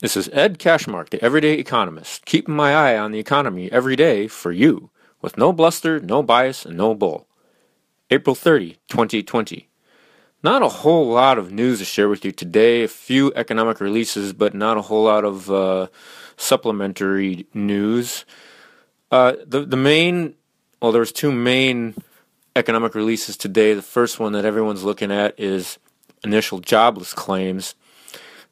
This is Ed Cashmark, the everyday economist, keeping my eye on the economy every day for you, with no bluster, no bias, and no bull. April 30, 2020. Not a whole lot of news to share with you today. A few economic releases, but not a whole lot of uh, supplementary news. Uh, the the main, well, there's two main economic releases today. The first one that everyone's looking at is initial jobless claims.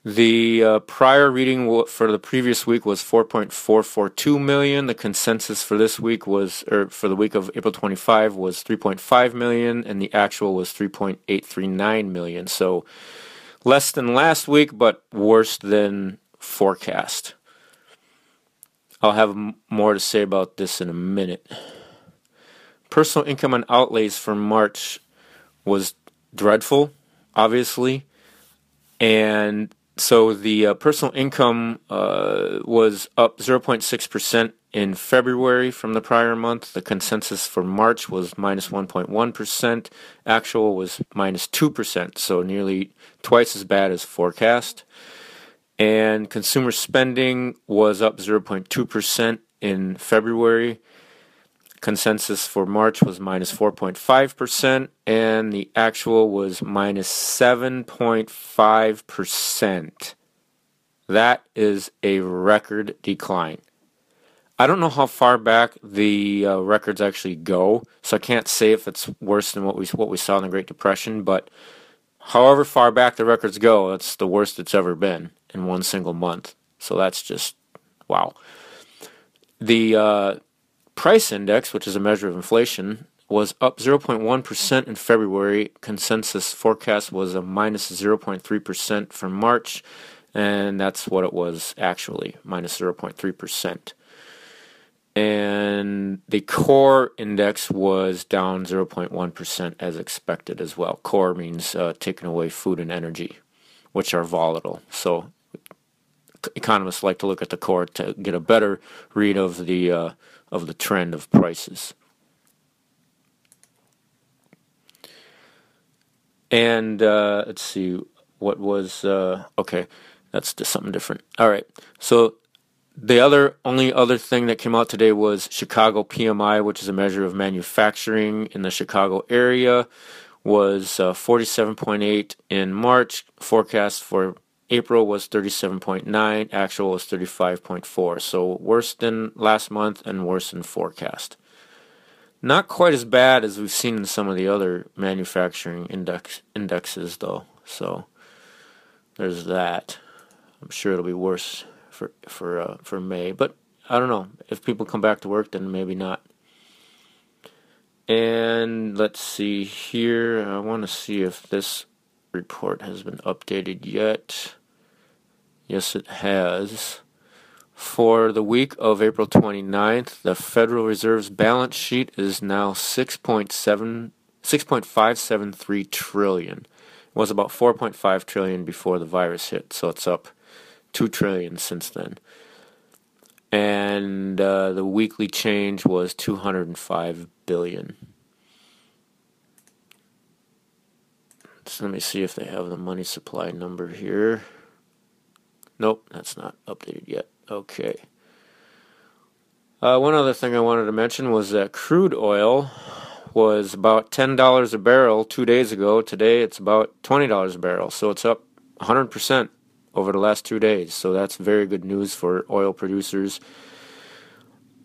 The uh, prior reading for the previous week was 4.442 million. The consensus for this week was, or for the week of April 25, was 3.5 million, and the actual was 3.839 million. So less than last week, but worse than forecast. I'll have more to say about this in a minute. Personal income and outlays for March was dreadful, obviously, and so the uh, personal income uh, was up 0.6% in February from the prior month. The consensus for March was minus 1.1. Actual was minus 2%, so nearly twice as bad as forecast. And consumer spending was up 0.2% in February Consensus for March was minus 4.5%, and the actual was minus 7.5%. That is a record decline. I don't know how far back the uh, records actually go, so I can't say if it's worse than what we what we saw in the Great Depression. But however far back the records go, that's the worst it's ever been in one single month. So that's just wow. The uh, price index, which is a measure of inflation, was up 0.1% in February. Consensus forecast was a minus 0.3% for March, and that's what it was actually, minus 0.3%. And the core index was down 0.1% as expected as well. Core means uh, taking away food and energy, which are volatile. So economists like to look at the core to get a better read of the uh, of the trend of prices. And uh, let's see, what was uh, okay? That's just something different. All right, so the other only other thing that came out today was Chicago PMI, which is a measure of manufacturing in the Chicago area, was uh, 47.8 in March. Forecast for April was 37.9, actual was 35.4. So worse than last month and worse than forecast. Not quite as bad as we've seen in some of the other manufacturing index indexes though. So there's that. I'm sure it'll be worse for for uh, for May, but I don't know. If people come back to work then maybe not. And let's see here. I want to see if this report has been updated yet. Yes, it has. For the week of April 29th, the Federal Reserve's balance sheet is now 6.7 6.573 trillion. It was about 4.5 trillion before the virus hit, so it's up 2 trillion since then. And uh, the weekly change was 205 billion. So let me see if they have the money supply number here. Nope, that's not updated yet. Okay. Uh, one other thing I wanted to mention was that crude oil was about $10 a barrel two days ago. Today it's about $20 a barrel. So it's up 100% over the last two days. So that's very good news for oil producers.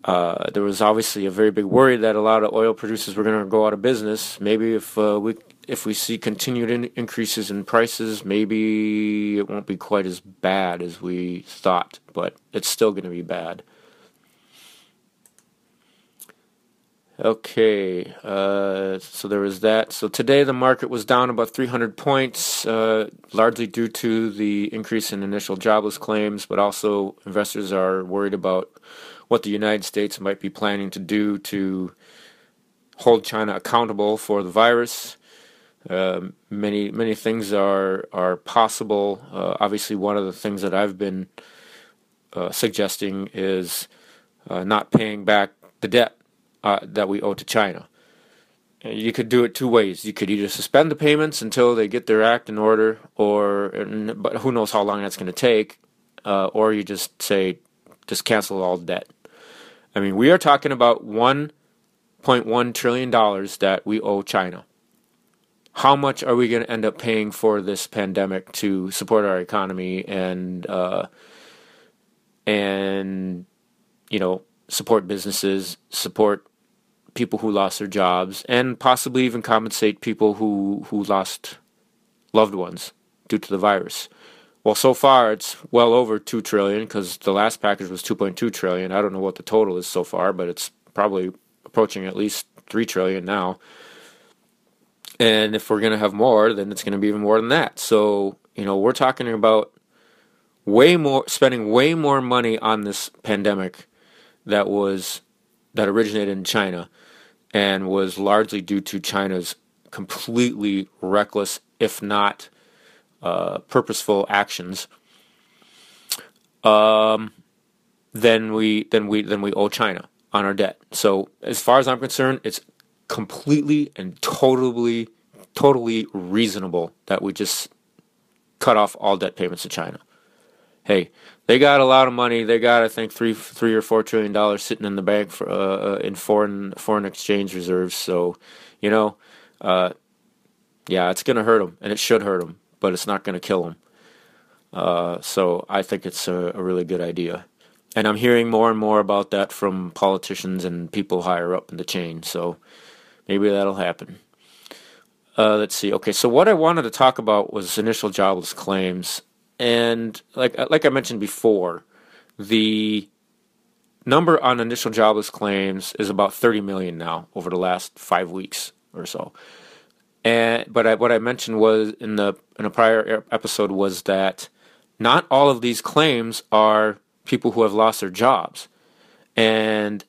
Uh, there was obviously a very big worry that a lot of oil producers were going to go out of business. Maybe if uh, we if we see continued in- increases in prices, maybe it won't be quite as bad as we thought, but it's still going to be bad. Okay, uh, so there was that. So today the market was down about 300 points, uh, largely due to the increase in initial jobless claims, but also investors are worried about what the United States might be planning to do to hold China accountable for the virus. Uh, many many things are are possible. Uh, obviously, one of the things that I've been uh, suggesting is uh, not paying back the debt uh, that we owe to China. You could do it two ways. You could either suspend the payments until they get their act in order, or but who knows how long that's going to take. uh, or you just say, just cancel all debt. I mean, we are talking about $1.1 trillion that we owe China. How much are we going to end up paying for this pandemic to support our economy and, uh, and, you know, support businesses, support people who lost their jobs, and possibly even compensate people who, who lost loved ones due to the virus. Well, so far it's well over two trillion because the last package was 2.2 trillion. I don't know what the total is so far, but it's probably approaching at least three trillion now. And if we're going to have more, then it's going to be even more than that. So you know, we're talking about way more, spending way more money on this pandemic that was that originated in China and was largely due to China's completely reckless, if not uh, purposeful actions, um, then we then we then we owe China on our debt. So as far as I'm concerned, it's completely and totally totally reasonable that we just cut off all debt payments to China. Hey, they got a lot of money. They got I think three three or four trillion dollars sitting in the bank for uh, uh in foreign foreign exchange reserves. So, you know, uh, yeah, it's gonna hurt them, and it should hurt them but it's not going to kill them. Uh, so I think it's a, a, really good idea. And I'm hearing more and more about that from politicians and people higher up in the chain. So maybe that'll happen. Uh, let's see. Okay, so what I wanted to talk about was initial jobless claims, and like like I mentioned before, the number on initial jobless claims is about 30 million now over the last five weeks or so. And but I, what I mentioned was in the in a prior episode was that not all of these claims are people who have lost their jobs. And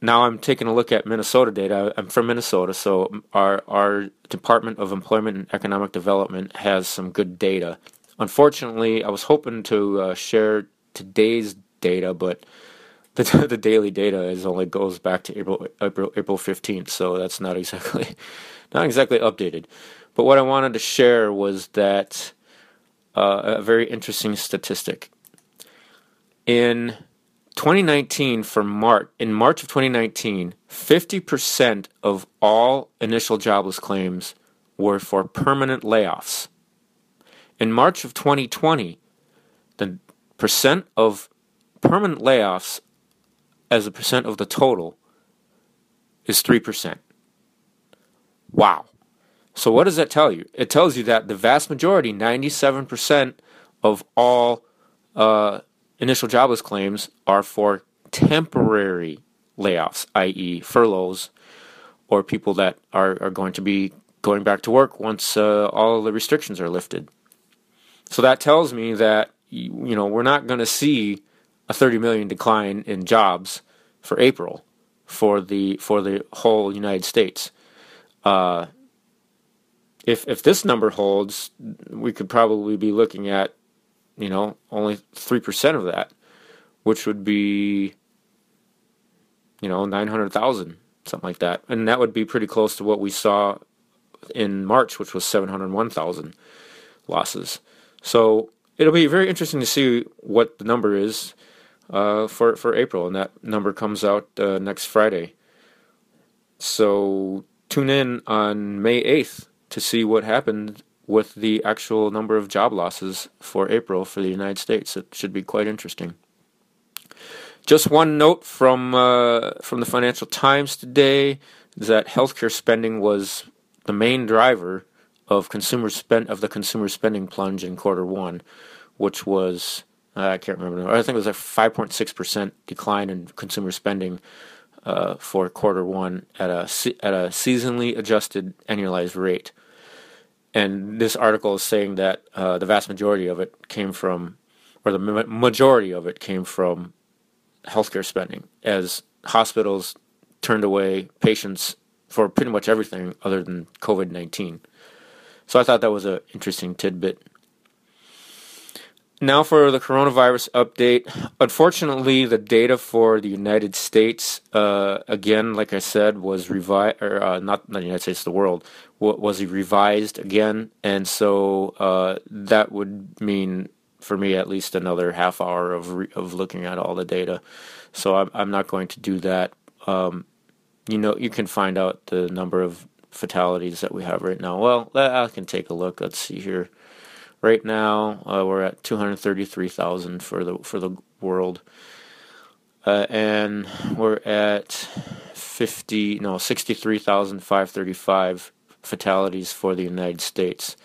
now I'm taking a look at Minnesota data. I'm from Minnesota, so our our Department of Employment and Economic Development has some good data. Unfortunately, I was hoping to uh, share today's data, but the the daily data is only goes back to April April April 15th, so that's not exactly not exactly updated. But what I wanted to share was that uh, a very interesting statistic. In 2019, for March, in March of 2019, 50% of all initial jobless claims were for permanent layoffs. In March of 2020, the percent of permanent layoffs as a percent of the total is 3%. Wow. So what does that tell you? It tells you that the vast majority, 97% of all uh, initial jobless claims are for temporary layoffs, i.e., furloughs, or people that are, are going to be going back to work once uh, all the restrictions are lifted. So that tells me that you know we're not going to see a 30 million decline in jobs for April for the for the whole United States. Uh, if if this number holds, we could probably be looking at, you know, only three percent of that, which would be, you know, nine hundred thousand, something like that, and that would be pretty close to what we saw in March, which was seven hundred one thousand losses. So it'll be very interesting to see what the number is uh, for for April, and that number comes out uh, next Friday. So tune in on May 8th to see what happened with the actual number of job losses for April for the United States. It should be quite interesting. Just one note from uh, from the Financial Times today that healthcare spending was the main driver of consumer spend of the consumer spending plunge in quarter one, which was uh, I can't remember. I think it was a 5.6 percent decline in consumer spending uh, for quarter one at a at a seasonally adjusted annualized rate. And this article is saying that uh, the vast majority of it came from, or the majority of it came from healthcare spending, as hospitals turned away patients for pretty much everything other than COVID 19. So I thought that was an interesting tidbit. Now for the coronavirus update. Unfortunately, the data for the United States, uh, again, like I said, was revised, or uh, not, the United States, the world, was revised again, and so uh, that would mean for me at least another half hour of re- of looking at all the data. So I'm I'm not going to do that. Um, you know, you can find out the number of fatalities that we have right now. Well, I can take a look. Let's see here. Right now, uh, we're at 233,000 for the for the world, uh, and we're at 50 no 63,535 fatalities for the United States.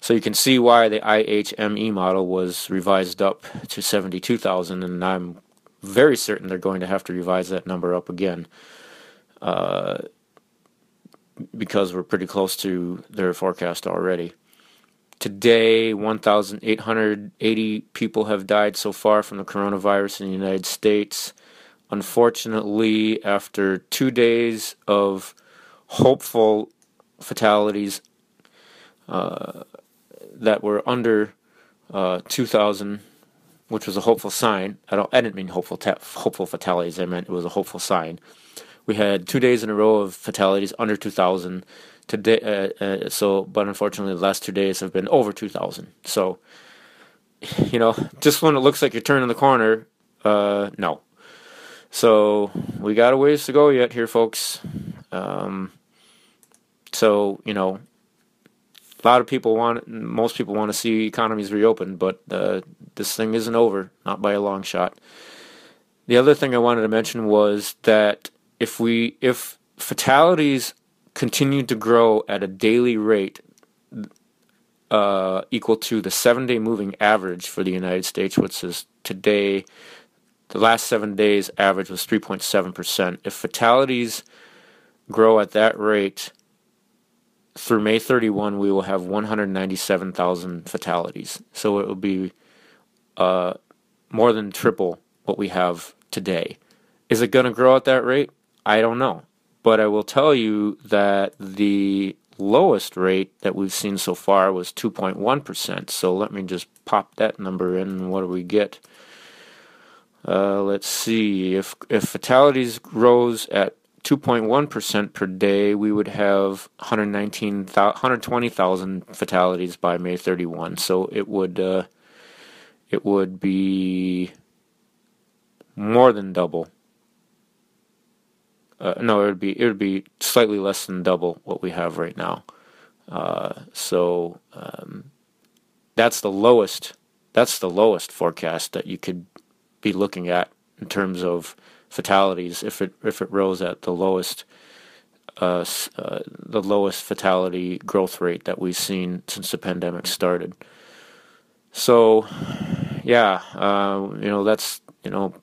So you can see why the IHME model was revised up to 72,000, and I'm very certain they're going to have to revise that number up again uh, because we're pretty close to their forecast already. Today, 1,880 people have died so far from the coronavirus in the United States. Unfortunately, after two days of hopeful fatalities uh, that were under uh, 2,000, which was a hopeful sign. I don't. I didn't mean hopeful ta- hopeful fatalities. I meant it was a hopeful sign. We had two days in a row of fatalities under 2,000. Today, uh, uh, so but unfortunately, the last two days have been over 2,000. So, you know, just when it looks like you're turning the corner, uh, no. So we got a ways to go yet here, folks. Um, so you know, a lot of people want, most people want to see economies reopen, but uh, this thing isn't over, not by a long shot. The other thing I wanted to mention was that if we, if fatalities continue to grow at a daily rate uh, equal to the seven-day moving average for the United States, which is today, the last seven days average was 3.7%. If fatalities grow at that rate through May 31, we will have 197,000 fatalities. So it will be uh, more than triple what we have today. Is it going to grow at that rate? I don't know. But I will tell you that the lowest rate that we've seen so far was 2.1%. So let me just pop that number in. What do we get? Uh, let's see. If if fatalities rose at 2.1% per day, we would have 119, 120,000 fatalities by May 31. So it would uh, it would be more than double. Uh, no, it would be it would be slightly less than double what we have right now. Uh, so um, that's the lowest. That's the lowest forecast that you could be looking at in terms of fatalities if it if it rose at the lowest uh, uh, the lowest fatality growth rate that we've seen since the pandemic started. So, yeah, uh, you know that's you know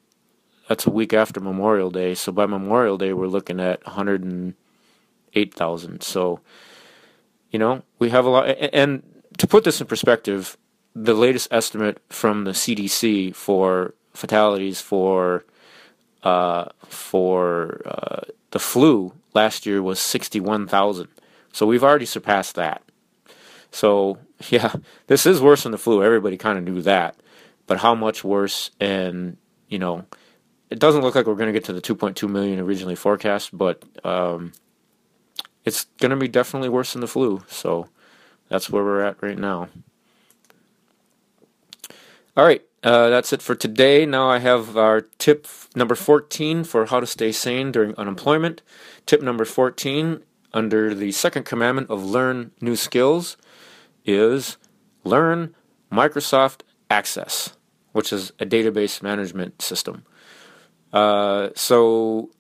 that's a week after Memorial Day. So by Memorial Day, we're looking at 108,000. So, you know, we have a lot. And to put this in perspective, the latest estimate from the CDC for fatalities for uh, for uh, the flu last year was 61,000. So we've already surpassed that. So, yeah, this is worse than the flu. Everybody kind of knew that. But how much worse? And, you know, it doesn't look like we're going to get to the 2.2 million originally forecast, but um, it's going to be definitely worse than the flu. So that's where we're at right now. All right. Uh, that's it for today. Now I have our tip number 14 for how to stay sane during unemployment. Tip number 14 under the second commandment of learn new skills is learn Microsoft Access, which is a database management system. Uh, so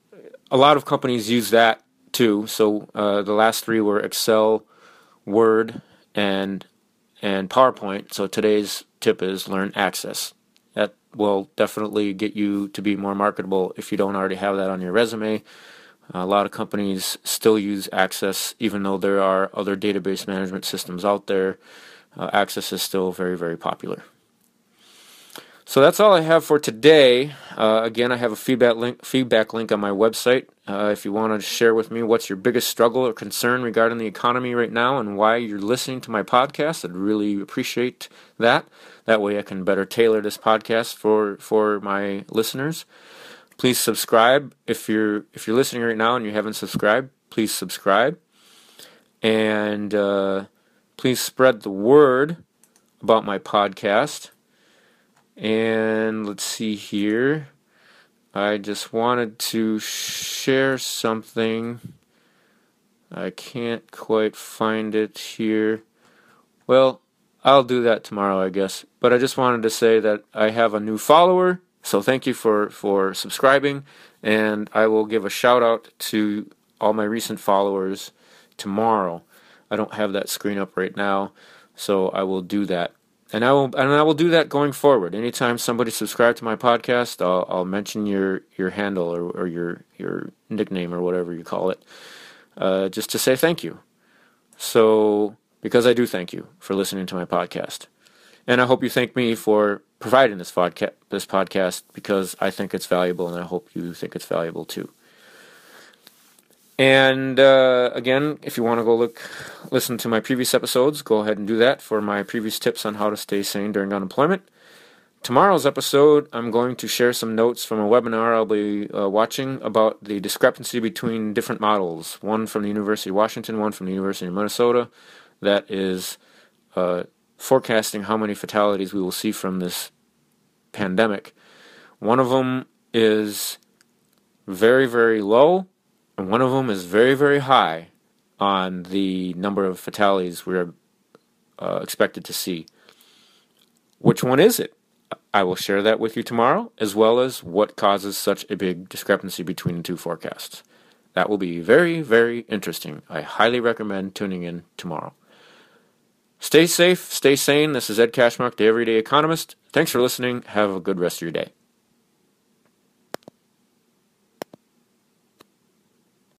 a lot of companies use that too. So uh, the last three were Excel, Word, and and PowerPoint. So today's tip is learn Access. That will definitely get you to be more marketable if you don't already have that on your resume. A lot of companies still use Access, even though there are other database management systems out there. Uh, Access is still very, very popular. So that's all I have for today. Uh, again, I have a feedback link, feedback link on my website. Uh, if you want to share with me what's your biggest struggle or concern regarding the economy right now and why you're listening to my podcast, I'd really appreciate that. That way, I can better tailor this podcast for for my listeners. Please subscribe if you're if you're listening right now and you haven't subscribed. Please subscribe, and uh, please spread the word about my podcast And let's see here. I just wanted to share something. I can't quite find it here. Well, I'll do that tomorrow, I guess. But I just wanted to say that I have a new follower, so thank you for, for subscribing. And I will give a shout out to all my recent followers tomorrow. I don't have that screen up right now, so I will do that. And I will and I will do that going forward. Anytime somebody subscribes to my podcast, I'll, I'll mention your, your handle or, or your your nickname or whatever you call it, uh, just to say thank you. So because I do thank you for listening to my podcast. And I hope you thank me for providing this podcast, this podcast because I think it's valuable and I hope you think it's valuable too. And uh, again, if you want to go look, listen to my previous episodes, go ahead and do that for my previous tips on how to stay sane during unemployment. Tomorrow's episode, I'm going to share some notes from a webinar I'll be uh, watching about the discrepancy between different models. One from the University of Washington, one from the University of Minnesota, that is uh, forecasting how many fatalities we will see from this pandemic. One of them is very, very low, and one of them is very, very high on the number of fatalities we're uh, expected to see. Which one is it? I will share that with you tomorrow, as well as what causes such a big discrepancy between the two forecasts. That will be very, very interesting. I highly recommend tuning in tomorrow. Stay safe, stay sane. This is Ed Cashmark, the Everyday Economist. Thanks for listening. Have a good rest of your day.